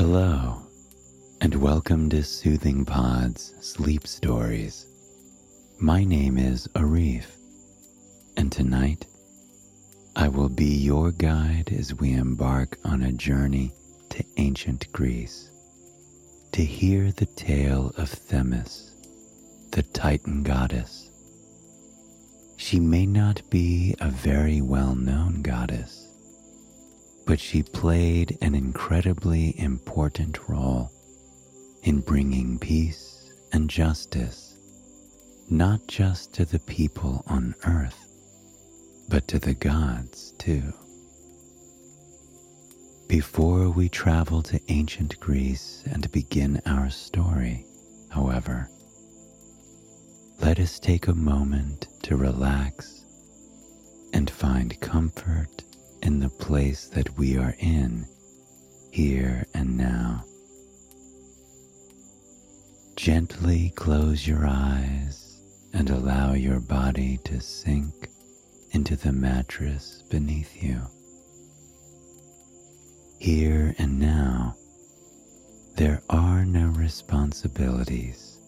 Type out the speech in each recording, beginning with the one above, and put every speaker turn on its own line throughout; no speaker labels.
Hello, and welcome to Soothing Pod's Sleep Stories. My name is Arif, and tonight I will be your guide as we embark on a journey to ancient Greece to hear the tale of Themis, the Titan goddess. She may not be a very well known goddess but she played an incredibly important role in bringing peace and justice, not just to the people on earth, but to the gods too. Before we travel to ancient Greece and begin our story, however, let us take a moment to relax and find comfort in the place that we are in, here and now. Gently close your eyes and allow your body to sink into the mattress beneath you. Here and now, there are no responsibilities.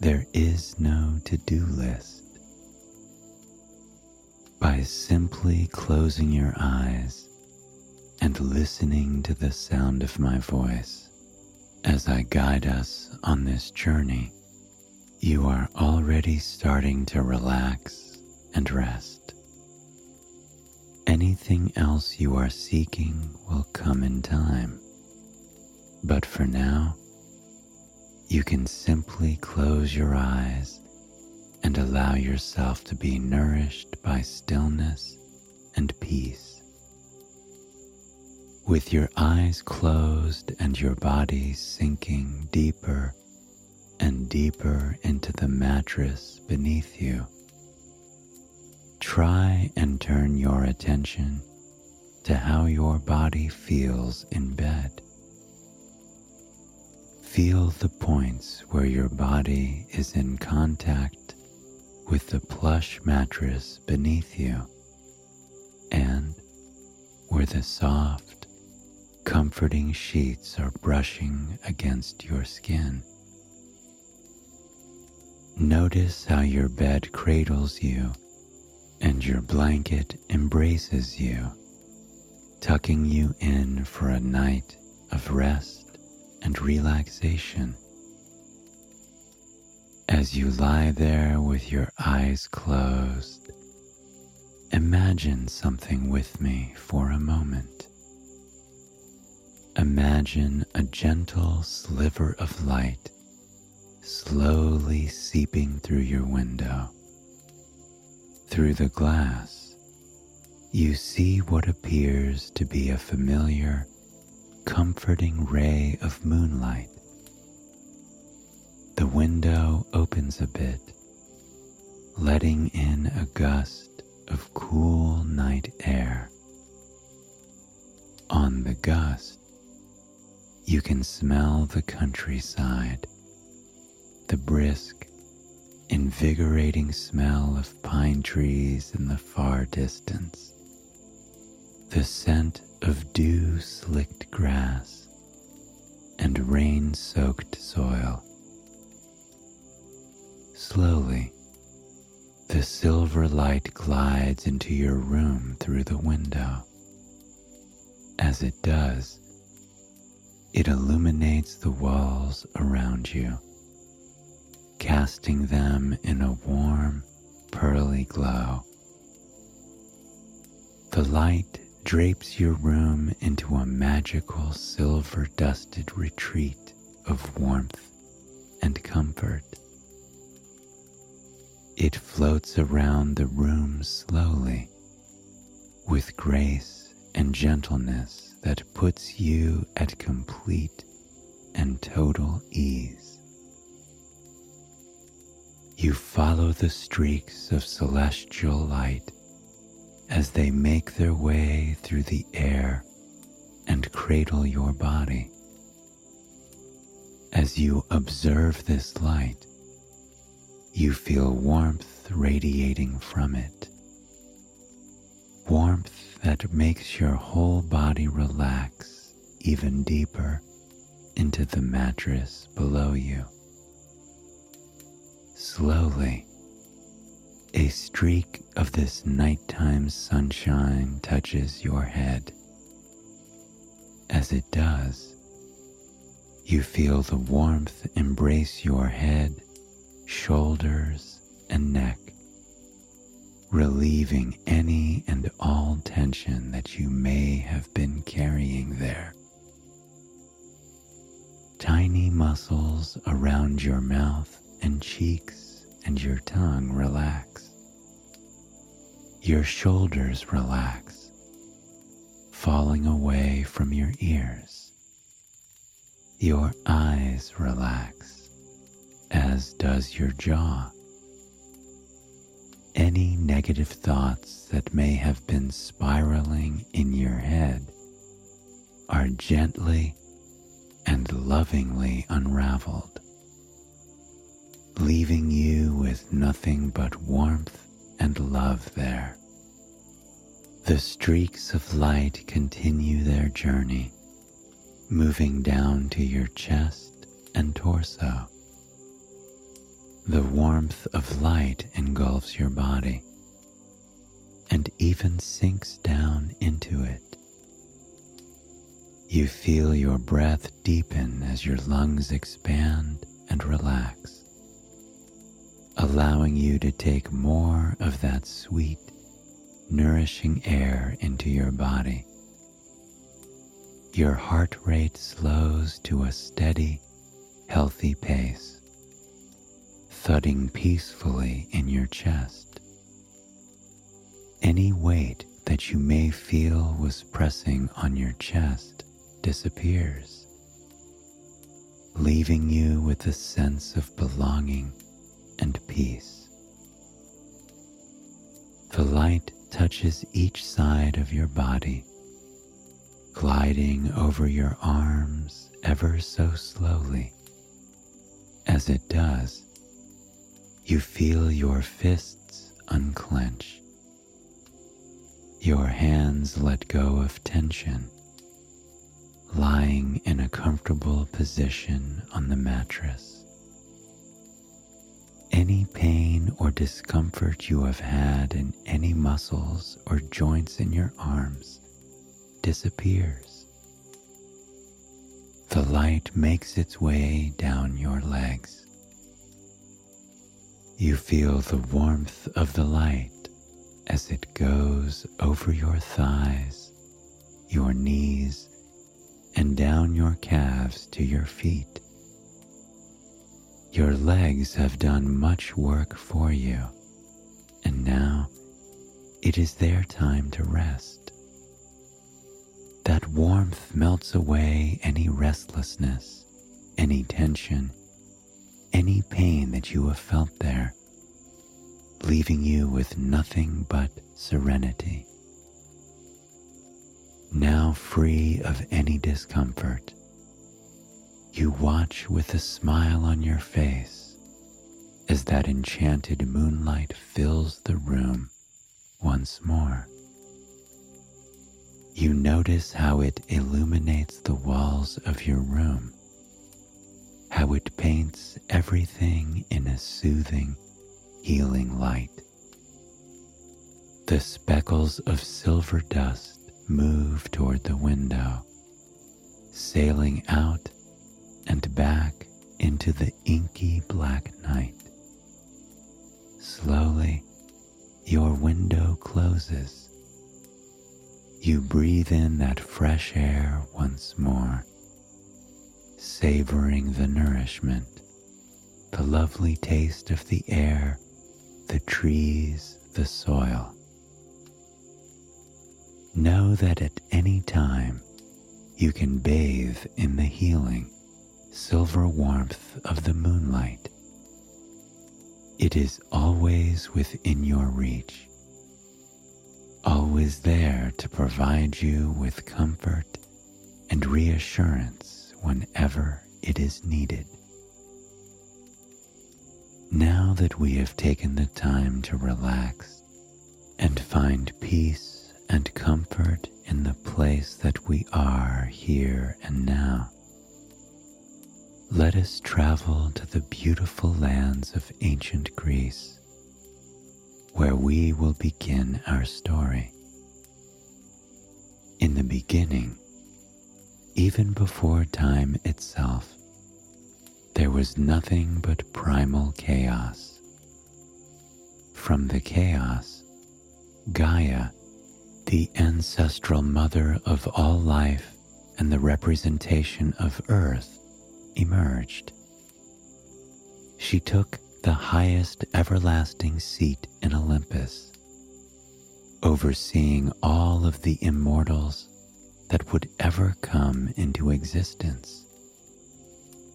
There is no to do list by simply closing your eyes and listening to the sound of my voice as I guide us on this journey, you are already starting to relax and rest. Anything else you are seeking will come in time. But for now, you can simply close your eyes and allow yourself to be nourished by stillness and peace. With your eyes closed and your body sinking deeper and deeper into the mattress beneath you, try and turn your attention to how your body feels in bed. Feel the points where your body is in contact with the plush mattress beneath you and where the soft, comforting sheets are brushing against your skin. Notice how your bed cradles you and your blanket embraces you, tucking you in for a night of rest and relaxation. As you lie there with your eyes closed, imagine something with me for a moment. Imagine a gentle sliver of light slowly seeping through your window. Through the glass, you see what appears to be a familiar, comforting ray of moonlight the window opens a bit, letting in a gust of cool night air. On the gust, you can smell the countryside, the brisk, invigorating smell of pine trees in the far distance, the scent of dew slicked grass and rain soaked soil. Slowly, the silver light glides into your room through the window. As it does, it illuminates the walls around you, casting them in a warm, pearly glow. The light drapes your room into a magical silver dusted retreat of warmth and comfort. It floats around the room slowly, with grace and gentleness that puts you at complete and total ease. You follow the streaks of celestial light as they make their way through the air and cradle your body. As you observe this light, you feel warmth radiating from it. Warmth that makes your whole body relax even deeper into the mattress below you. Slowly, a streak of this nighttime sunshine touches your head. As it does, you feel the warmth embrace your head, shoulders, and neck, relieving any and all tension that you may have been carrying there. Tiny muscles around your mouth and cheeks and your tongue relax. Your shoulders relax, falling away from your ears. Your eyes relax, as does your jaw. Any negative thoughts that may have been spiraling in your head are gently and lovingly unraveled, leaving you with nothing but warmth and love there. The streaks of light continue their journey, moving down to your chest and torso. The warmth of light engulfs your body and even sinks down into it. You feel your breath deepen as your lungs expand and relax, allowing you to take more of that sweet, nourishing air into your body. Your heart rate slows to a steady, healthy pace, thudding peacefully in your chest. Any weight that you may feel was pressing on your chest disappears, leaving you with a sense of belonging and peace. The light touches each side of your body, gliding over your arms ever so slowly. As it does, you feel your fists unclench, your hands let go of tension lying in a comfortable position on the mattress. Any pain or discomfort you have had in any muscles or joints in your arms disappears. The light makes its way down your legs. You feel the warmth of the light as it goes over your thighs, your knees, and down your calves to your feet. Your legs have done much work for you, and now it is their time to rest. That warmth melts away any restlessness, any tension, any pain that you have felt there, leaving you with nothing but serenity now free of any discomfort. You watch with a smile on your face as that enchanted moonlight fills the room once more. You notice how it illuminates the walls of your room, how it paints everything in a soothing, healing light. The speckles of silver dust move toward the window, sailing out and back into the inky black night. Slowly, your window closes. You breathe in that fresh air once more, savoring the nourishment, the lovely taste of the air, the trees, the soil. Know that at any time you can bathe in the healing, silver warmth of the moonlight. It is always within your reach, always there to provide you with comfort and reassurance whenever it is needed. Now that we have taken the time to relax and find peace and comfort in the place that we are here and now, let us travel to the beautiful lands of ancient Greece, where we will begin our story. In the beginning, even before time itself, there was nothing but primal chaos. From the chaos, Gaia, the ancestral mother of all life and the representation of Earth, emerged. She took the highest everlasting seat in Olympus, overseeing all of the immortals that would ever come into existence.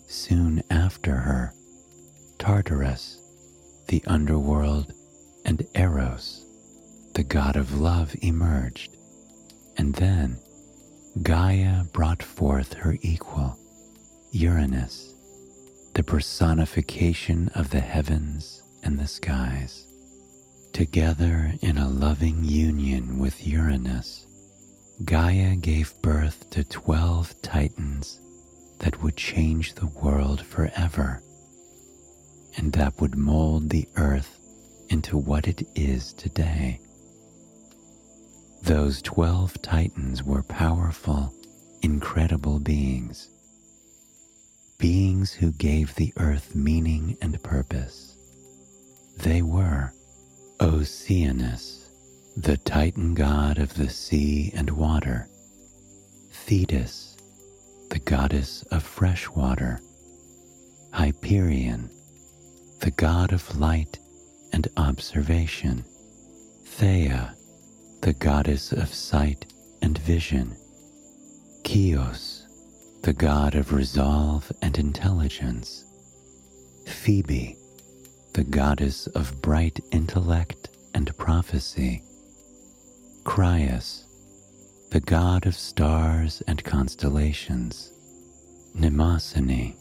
Soon after her, Tartarus, the underworld, and Eros, the god of love, emerged, and then Gaia brought forth her equal, Uranus, the personification of the heavens and the skies. Together in a loving union with Uranus, Gaia gave birth to 12 titans that would change the world forever and that would mold the earth into what it is today. Those 12 titans were powerful, incredible beings, beings who gave the earth meaning and purpose. They were Oceanus, the Titan god of the sea and water, Tethys, the goddess of fresh water, Hyperion, the god of light and observation, Thea, the goddess of sight and vision, Koios, the god of resolve and intelligence, Phoebe, the goddess of bright intellect and prophecy, Crius, the god of stars and constellations, Mnemosyne,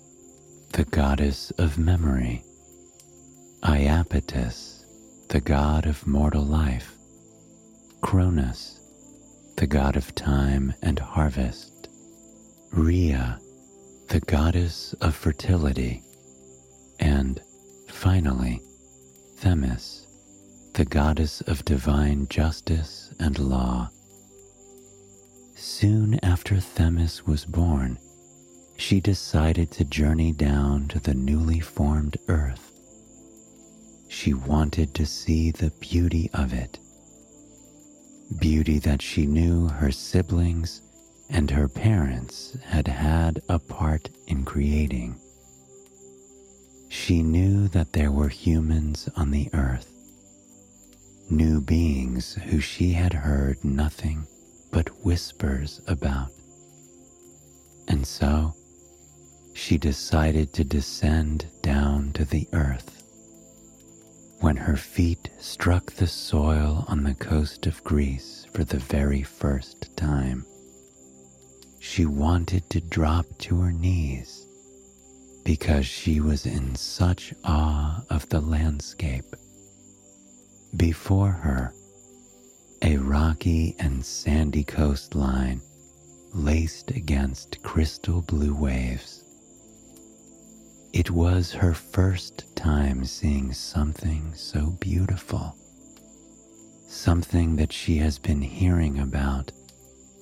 the goddess of memory, Iapetus, the god of mortal life, Cronus, the god of time and harvest, Rhea, the goddess of fertility, and finally, Themis, the goddess of divine justice and law. Soon after Themis was born, she decided to journey down to the newly formed earth. She wanted to see the beauty of it, beauty that she knew her siblings and her parents had had a part in creating. She knew that there were humans on the earth new beings who she had heard nothing but whispers about. And so she decided to descend down to the earth. When her feet struck the soil on the coast of Greece for the very first time, she wanted to drop to her knees because she was in such awe of the landscape. Before her, a rocky and sandy coastline laced against crystal blue waves. It was her first time seeing something so beautiful, something that she has been hearing about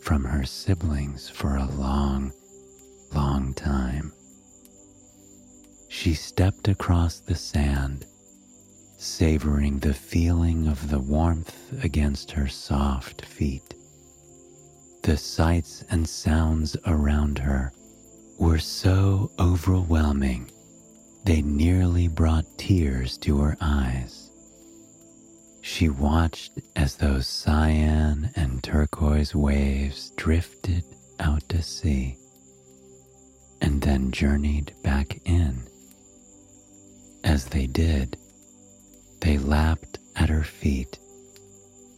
from her siblings for a long, long time. She stepped across the sand savoring the feeling of the warmth against her soft feet. The sights and sounds around her were so overwhelming they nearly brought tears to her eyes. She watched as those cyan and turquoise waves drifted out to sea and then journeyed back in. As they did, they lapped at her feet,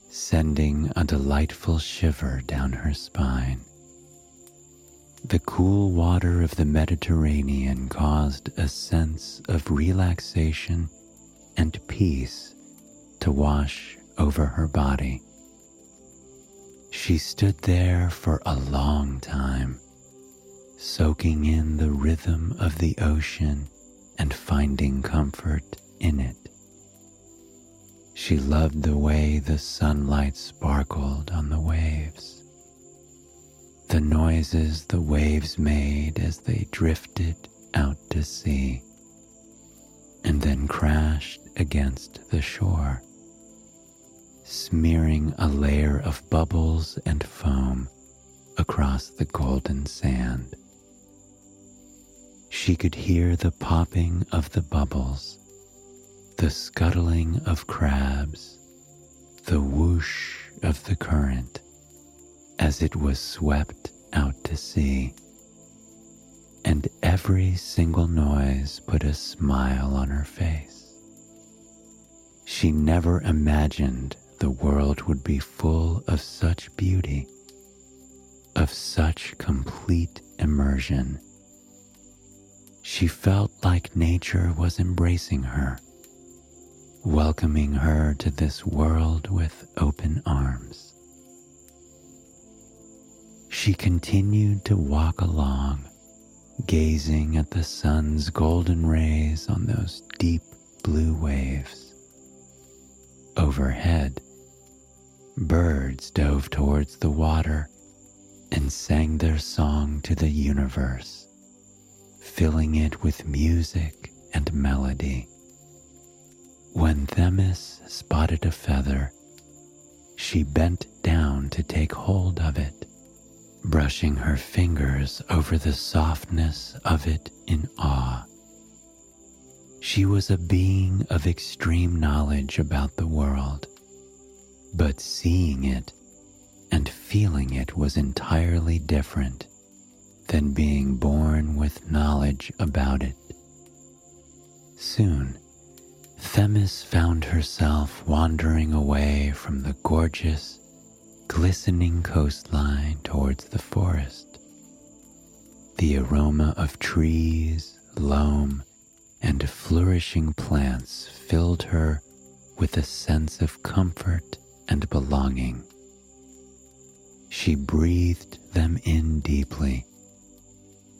sending a delightful shiver down her spine. The cool water of the Mediterranean caused a sense of relaxation and peace to wash over her body. She stood there for a long time, soaking in the rhythm of the ocean and finding comfort in it. She loved the way the sunlight sparkled on the waves, the noises the waves made as they drifted out to sea and then crashed against the shore, smearing a layer of bubbles and foam across the golden sand. She could hear the popping of the bubbles the scuttling of crabs, the whoosh of the current as it was swept out to sea, and every single noise put a smile on her face. She never imagined the world would be full of such beauty, of such complete immersion. She felt like nature was embracing her welcoming her to this world with open arms. She continued to walk along, gazing at the sun's golden rays on those deep blue waves. Overhead, birds dove towards the water and sang their song to the universe, filling it with music and melody. When Themis spotted a feather, she bent down to take hold of it, brushing her fingers over the softness of it in awe. She was a being of extreme knowledge about the world, but seeing it and feeling it was entirely different than being born with knowledge about it. Soon, Themis found herself wandering away from the gorgeous, glistening coastline towards the forest. The aroma of trees, loam, and flourishing plants filled her with a sense of comfort and belonging. She breathed them in deeply,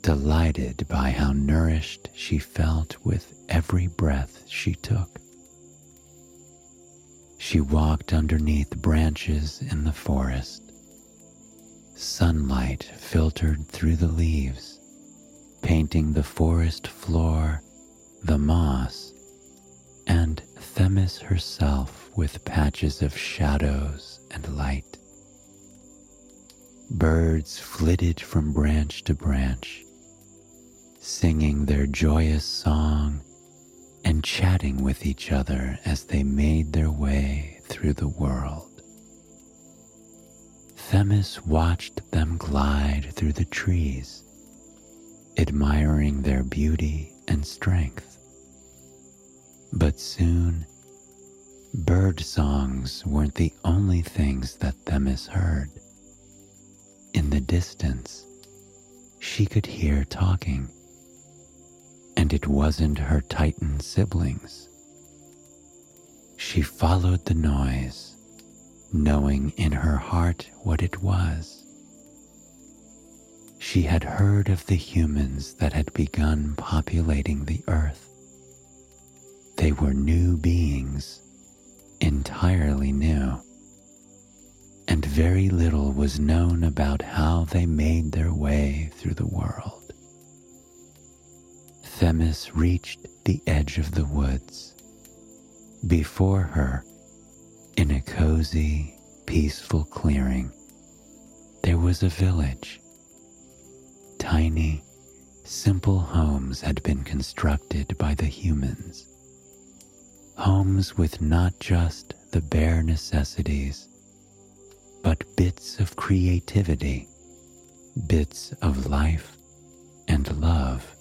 delighted by how nourished she felt with every breath she took. She walked underneath branches in the forest. Sunlight filtered through the leaves, painting the forest floor, the moss, and Themis herself with patches of shadows and light. Birds flitted from branch to branch, singing their joyous song and chatting with each other as they made their way through the world. Themis watched them glide through the trees, admiring their beauty and strength. But soon, bird songs weren't the only things that Themis heard. In the distance, she could hear talking and it wasn't her Titan siblings. She followed the noise, knowing in her heart what it was. She had heard of the humans that had begun populating the earth. They were new beings, entirely new, and very little was known about how they made their way through the world. Themis reached the edge of the woods. Before her, in a cozy, peaceful clearing, there was a village. Tiny, simple homes had been constructed by the humans. Homes with not just the bare necessities, but bits of creativity bits of life and love.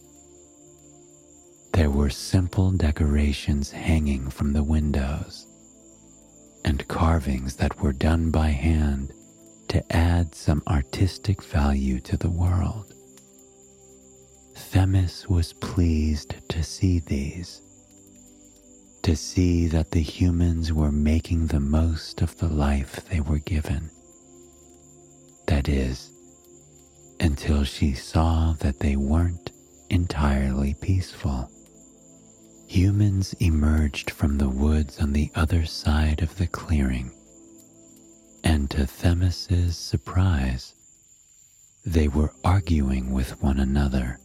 There were simple decorations hanging from the windows and carvings that were done by hand to add some artistic value to the world. Themis was pleased to see these, to see that the humans were making the most of the life they were given. That is, until she saw that they weren't entirely peaceful. Humans emerged from the woods on the other side of the clearing, and to Themis's surprise, they were arguing with one another.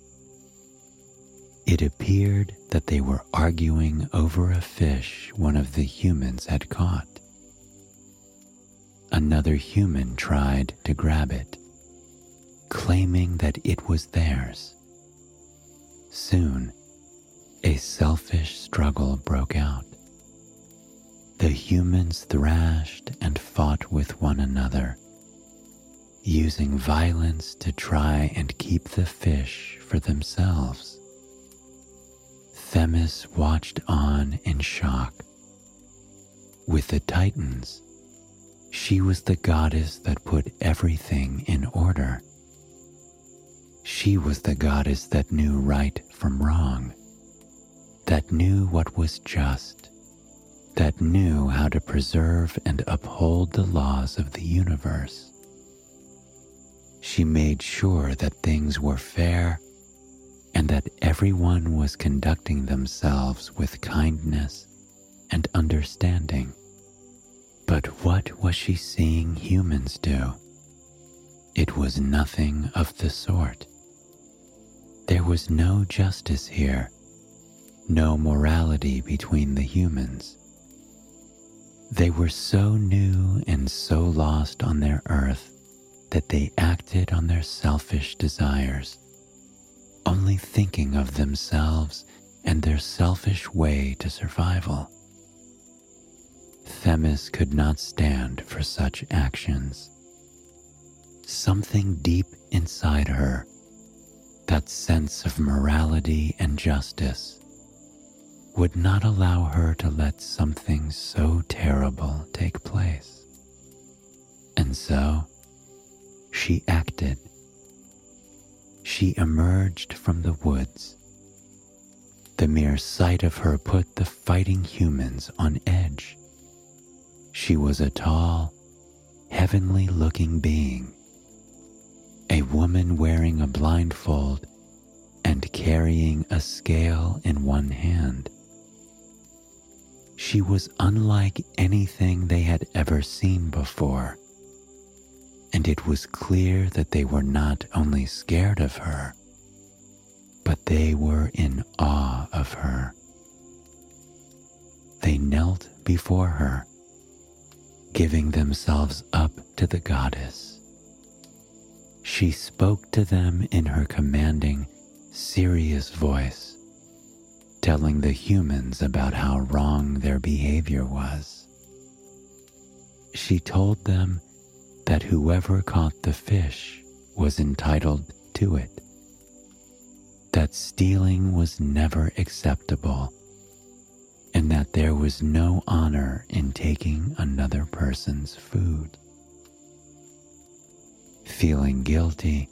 It appeared that they were arguing over a fish one of the humans had caught. Another human tried to grab it, claiming that it was theirs. Soon, a selfish struggle broke out. The humans thrashed and fought with one another, using violence to try and keep the fish for themselves. Themis watched on in shock. With the Titans, she was the goddess that put everything in order. She was the goddess that knew right from wrong that knew what was just, that knew how to preserve and uphold the laws of the universe. She made sure that things were fair and that everyone was conducting themselves with kindness and understanding. But what was she seeing humans do? It was nothing of the sort. There was no justice here no morality between the humans. They were so new and so lost on their earth that they acted on their selfish desires, only thinking of themselves and their selfish way to survival. Themis could not stand for such actions. Something deep inside her, that sense of morality and justice, would not allow her to let something so terrible take place. And so she acted. She emerged from the woods. The mere sight of her put the fighting humans on edge. She was a tall, heavenly looking being, a woman wearing a blindfold and carrying a scale in one hand. She was unlike anything they had ever seen before, and it was clear that they were not only scared of her, but they were in awe of her. They knelt before her, giving themselves up to the goddess. She spoke to them in her commanding, serious voice telling the humans about how wrong their behavior was. She told them that whoever caught the fish was entitled to it, that stealing was never acceptable, and that there was no honor in taking another person's food. Feeling guilty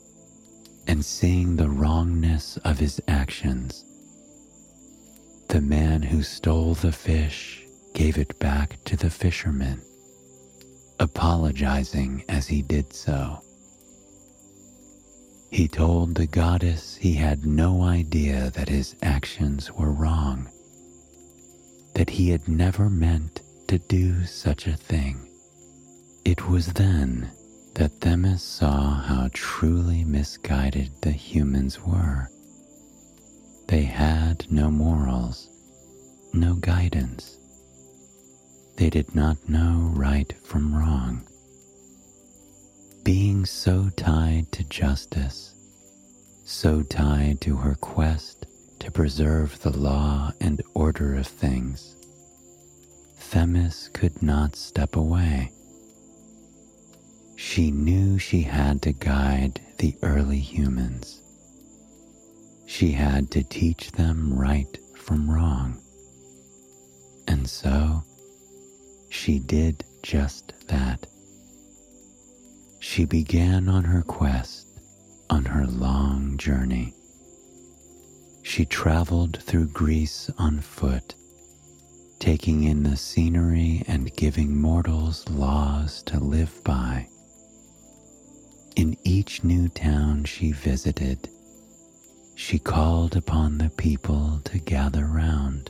and seeing the wrongness of his actions, the man who stole the fish gave it back to the fisherman, apologizing as he did so. He told the goddess he had no idea that his actions were wrong, that he had never meant to do such a thing. It was then that Themis saw how truly misguided the humans were. They had no morals, no guidance. They did not know right from wrong. Being so tied to justice, so tied to her quest to preserve the law and order of things, Themis could not step away. She knew she had to guide the early humans. She had to teach them right from wrong. And so she did just that. She began on her quest, on her long journey. She traveled through Greece on foot, taking in the scenery and giving mortals laws to live by. In each new town she visited, she called upon the people to gather round.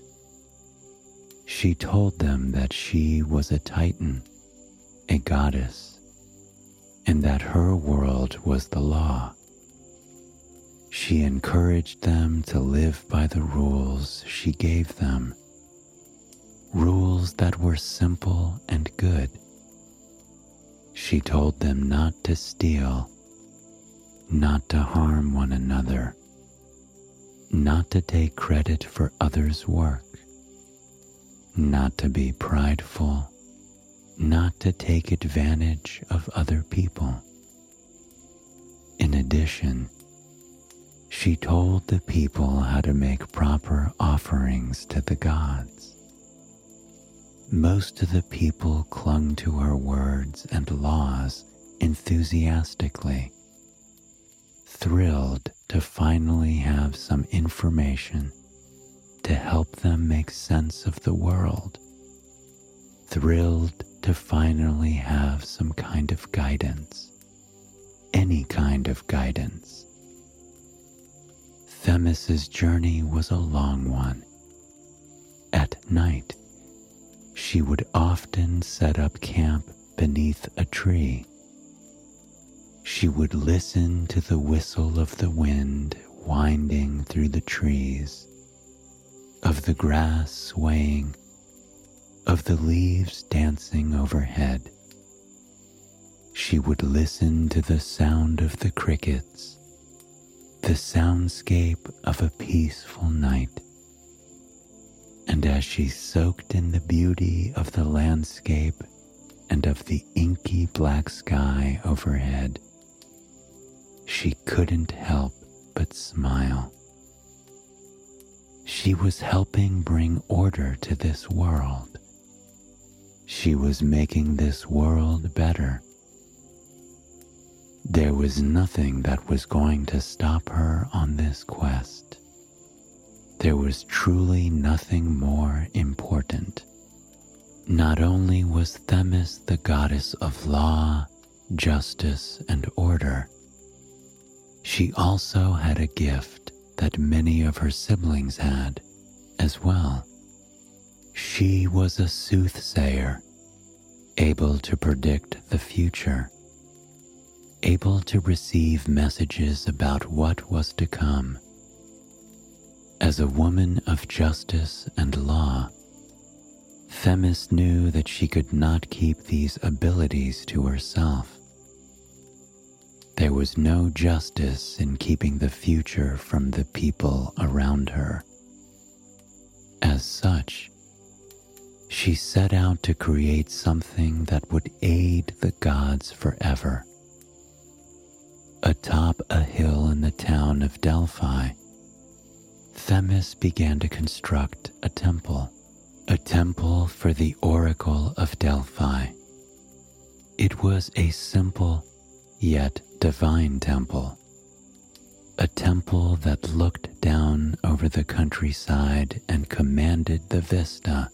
She told them that she was a titan, a goddess, and that her world was the law. She encouraged them to live by the rules she gave them, rules that were simple and good she told them not to steal, not to harm one another, not to take credit for others' work, not to be prideful, not to take advantage of other people. In addition, she told the people how to make proper offerings to the gods. Most of the people clung to her words and laws enthusiastically, thrilled to finally have some information to help them make sense of the world, thrilled to finally have some kind of guidance, any kind of guidance. Themis's journey was a long one. At night, she would often set up camp beneath a tree. She would listen to the whistle of the wind winding through the trees, of the grass swaying, of the leaves dancing overhead. She would listen to the sound of the crickets, the soundscape of a peaceful night and as she soaked in the beauty of the landscape and of the inky black sky overhead, she couldn't help but smile. She was helping bring order to this world. She was making this world better. There was nothing that was going to stop her on this quest there was truly nothing more important. Not only was Themis the goddess of law, justice, and order, she also had a gift that many of her siblings had as well. She was a soothsayer, able to predict the future, able to receive messages about what was to come as a woman of justice and law, Themis knew that she could not keep these abilities to herself. There was no justice in keeping the future from the people around her. As such, she set out to create something that would aid the gods forever. Atop a hill in the town of Delphi, Themis began to construct a temple, a temple for the Oracle of Delphi. It was a simple yet divine temple, a temple that looked down over the countryside and commanded the vista,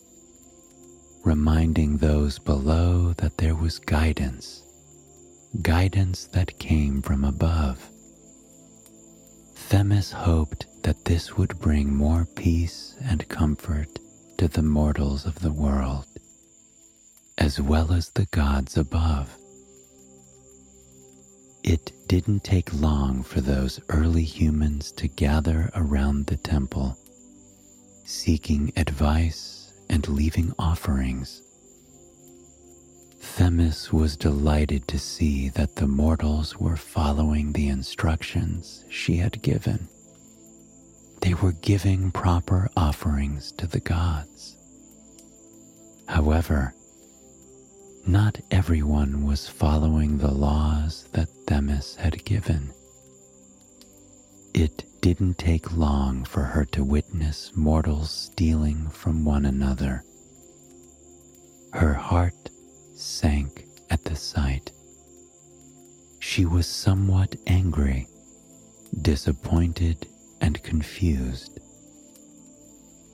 reminding those below that there was guidance, guidance that came from above. Themis hoped that this would bring more peace and comfort to the mortals of the world, as well as the gods above. It didn't take long for those early humans to gather around the temple, seeking advice and leaving offerings. Themis was delighted to see that the mortals were following the instructions she had given. They were giving proper offerings to the gods. However, not everyone was following the laws that Themis had given. It didn't take long for her to witness mortals stealing from one another. Her heart sank at the sight. She was somewhat angry, disappointed, and confused.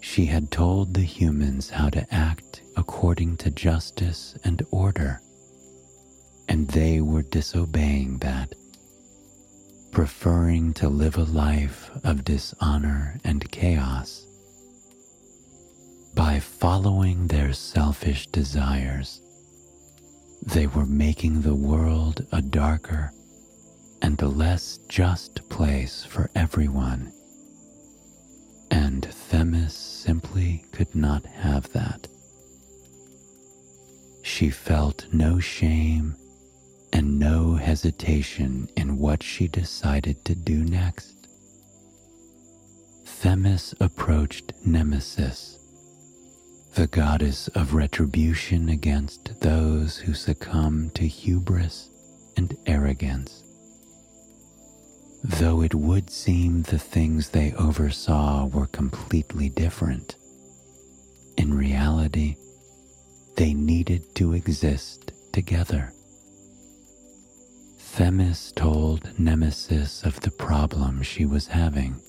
She had told the humans how to act according to justice and order, and they were disobeying that, preferring to live a life of dishonor and chaos. By following their selfish desires, they were making the world a darker and a less just place for everyone. And Themis simply could not have that. She felt no shame and no hesitation in what she decided to do next. Themis approached Nemesis, the goddess of retribution against those who succumb to hubris and arrogance. Though it would seem the things they oversaw were completely different, in reality, they needed to exist together. Themis told Nemesis of the problem she was having.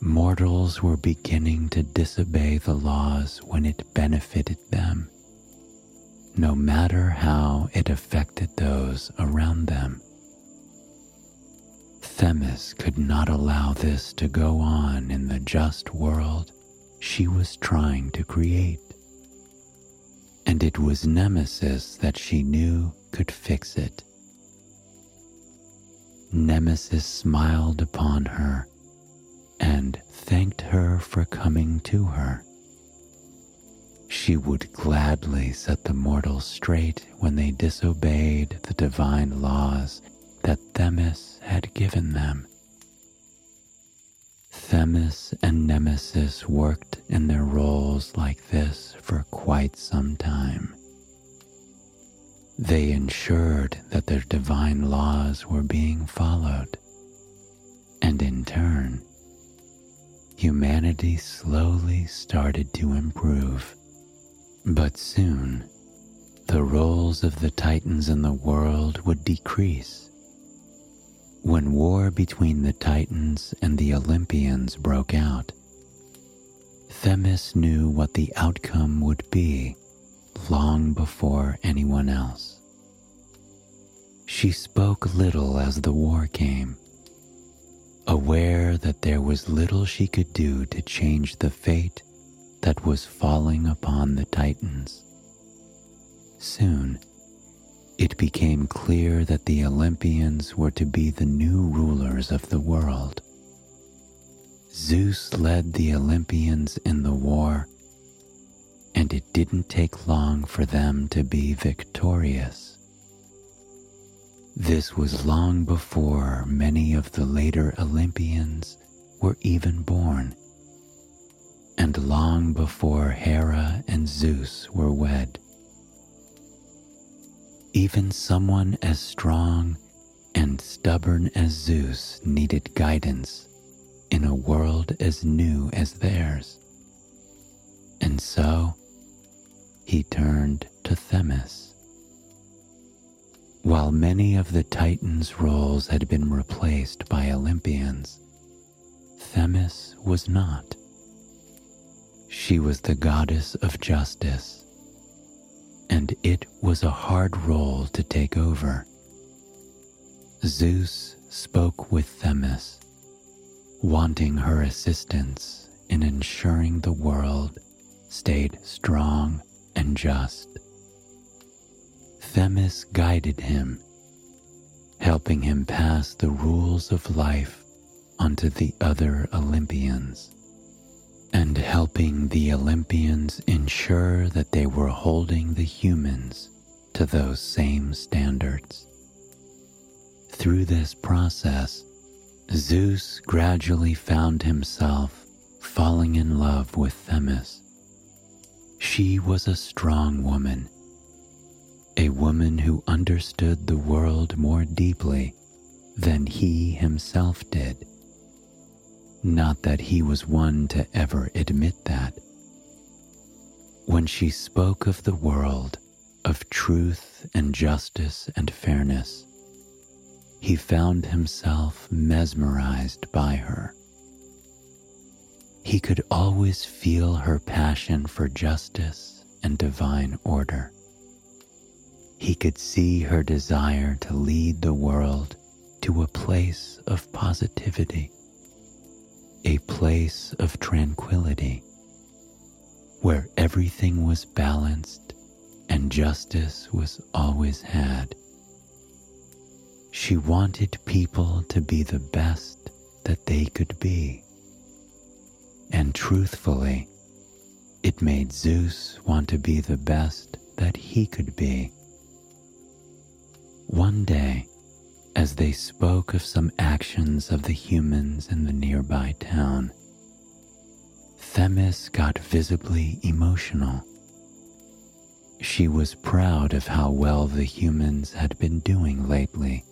Mortals were beginning to disobey the laws when it benefited them, no matter how it affected those around them. Themis could not allow this to go on in the just world she was trying to create. And it was Nemesis that she knew could fix it. Nemesis smiled upon her and thanked her for coming to her. She would gladly set the mortals straight when they disobeyed the divine laws that Themis had given them. Themis and Nemesis worked in their roles like this for quite some time. They ensured that their divine laws were being followed, and in turn, humanity slowly started to improve. But soon, the roles of the Titans in the world would decrease when war between the Titans and the Olympians broke out, Themis knew what the outcome would be long before anyone else. She spoke little as the war came, aware that there was little she could do to change the fate that was falling upon the Titans. Soon, it became clear that the Olympians were to be the new rulers of the world. Zeus led the Olympians in the war, and it didn't take long for them to be victorious. This was long before many of the later Olympians were even born, and long before Hera and Zeus were wed. Even someone as strong and stubborn as Zeus needed guidance in a world as new as theirs. And so he turned to Themis. While many of the Titans' roles had been replaced by Olympians, Themis was not. She was the goddess of justice and it was a hard role to take over. Zeus spoke with Themis, wanting her assistance in ensuring the world stayed strong and just. Themis guided him, helping him pass the rules of life onto the other Olympians and helping the Olympians ensure that they were holding the humans to those same standards. Through this process, Zeus gradually found himself falling in love with Themis. She was a strong woman, a woman who understood the world more deeply than he himself did. Not that he was one to ever admit that. When she spoke of the world, of truth and justice and fairness, he found himself mesmerized by her. He could always feel her passion for justice and divine order. He could see her desire to lead the world to a place of positivity, a place of tranquility, where everything was balanced and justice was always had. She wanted people to be the best that they could be. And truthfully, it made Zeus want to be the best that he could be. One day, as they spoke of some actions of the humans in the nearby town, Themis got visibly emotional. She was proud of how well the humans had been doing lately,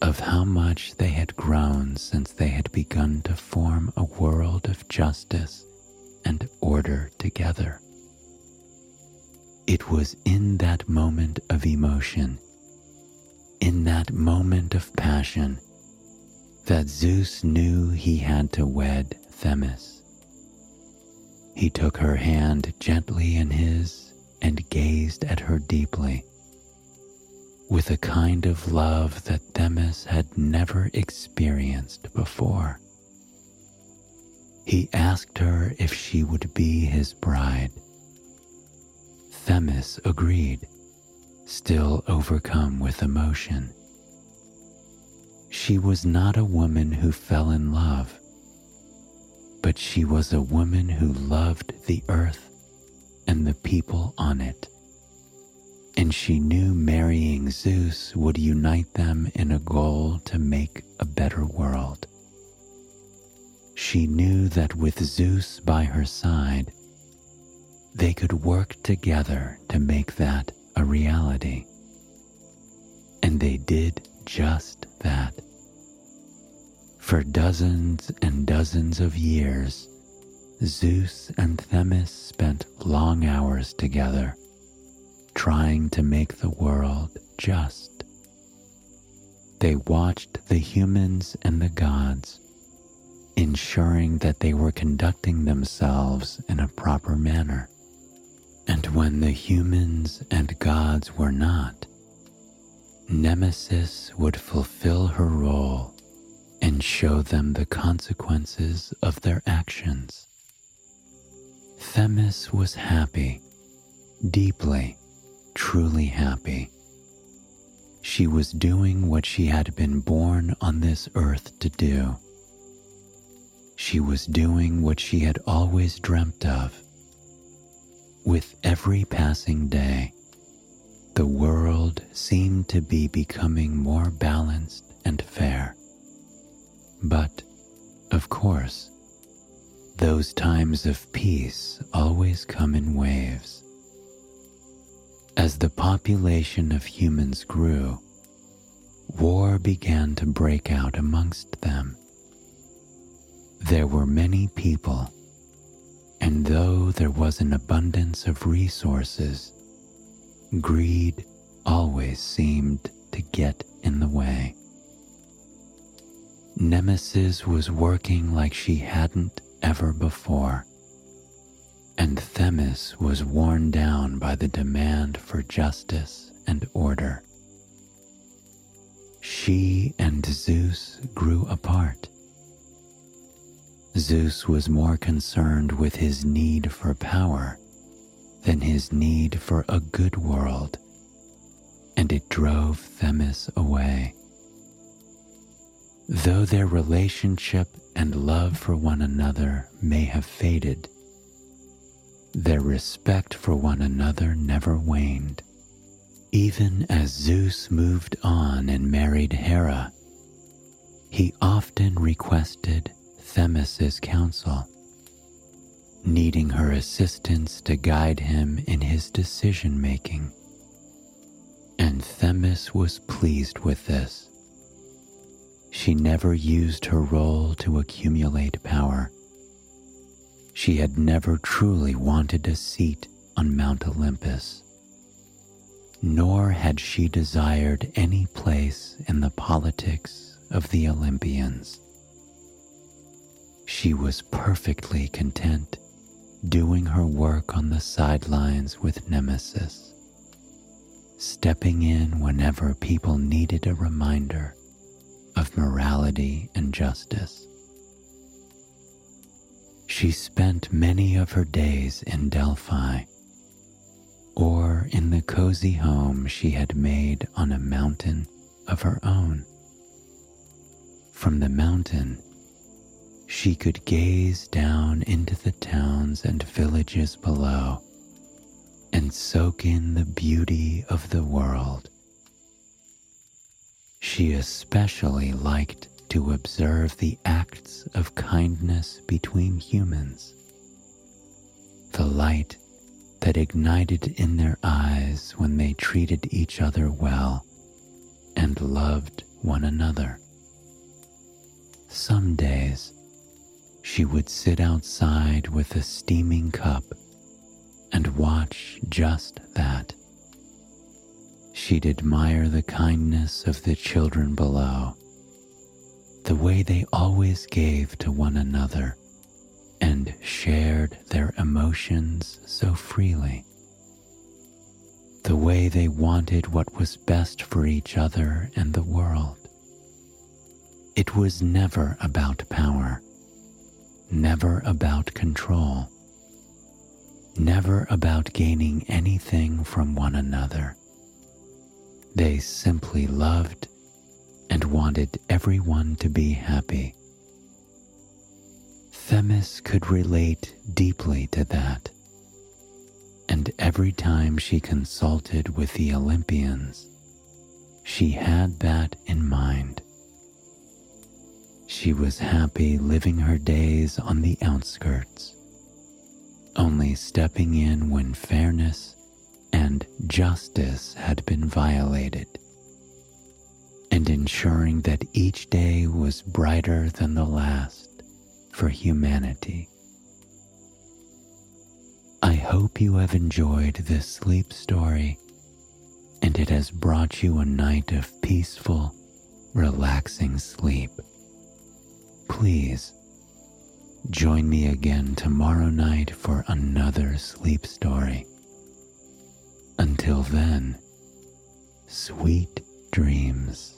of how much they had grown since they had begun to form a world of justice and order together. It was in that moment of emotion, in that moment of passion, that Zeus knew he had to wed Themis. He took her hand gently in his and gazed at her deeply, with a kind of love that Themis had never experienced before. He asked her if she would be his bride. Themis agreed, still overcome with emotion. She was not a woman who fell in love, but she was a woman who loved the earth and the people on it. And she knew marrying Zeus would unite them in a goal to make a better world. She knew that with Zeus by her side, they could work together to make that a reality. And they did just that. For dozens and dozens of years, Zeus and Themis spent long hours together, trying to make the world just. They watched the humans and the gods, ensuring that they were conducting themselves in a proper manner. When the humans and gods were not, Nemesis would fulfill her role and show them the consequences of their actions. Themis was happy, deeply, truly happy. She was doing what she had been born on this earth to do. She was doing what she had always dreamt of. With every passing day, the world seemed to be becoming more balanced and fair. But, of course, those times of peace always come in waves. As the population of humans grew, war began to break out amongst them. There were many people, and though there was an abundance of resources, greed always seemed to get in the way. Nemesis was working like she hadn't ever before, and Themis was worn down by the demand for justice and order. She and Zeus grew apart. Zeus was more concerned with his need for power than his need for a good world, and it drove Themis away. Though their relationship and love for one another may have faded, their respect for one another never waned. Even as Zeus moved on and married Hera, he often requested Themis's counsel, needing her assistance to guide him in his decision making and Themis was pleased with this. She never used her role to accumulate power. She had never truly wanted a seat on Mount Olympus, nor had she desired any place in the politics of the Olympians. She was perfectly content doing her work on the sidelines with Nemesis, stepping in whenever people needed a reminder of morality and justice. She spent many of her days in Delphi or in the cozy home she had made on a mountain of her own. From the mountain, she could gaze down into the towns and villages below and soak in the beauty of the world. She especially liked to observe the acts of kindness between humans, the light that ignited in their eyes when they treated each other well and loved one another. Some days, she would sit outside with a steaming cup and watch just that She'd admire the kindness of the children below, the way they always gave to one another and shared their emotions so freely, the way they wanted what was best for each other and the world. It was never about power, never about control, never about gaining anything from one another they simply loved and wanted everyone to be happy. Themis could relate deeply to that, and every time she consulted with the Olympians, she had that in mind. She was happy living her days on the outskirts, only stepping in when fairness and justice had been violated, and ensuring that each day was brighter than the last for humanity. I hope you have enjoyed this sleep story and it has brought you a night of peaceful, relaxing sleep. Please join me again tomorrow night for another sleep story. Until then, sweet dreams.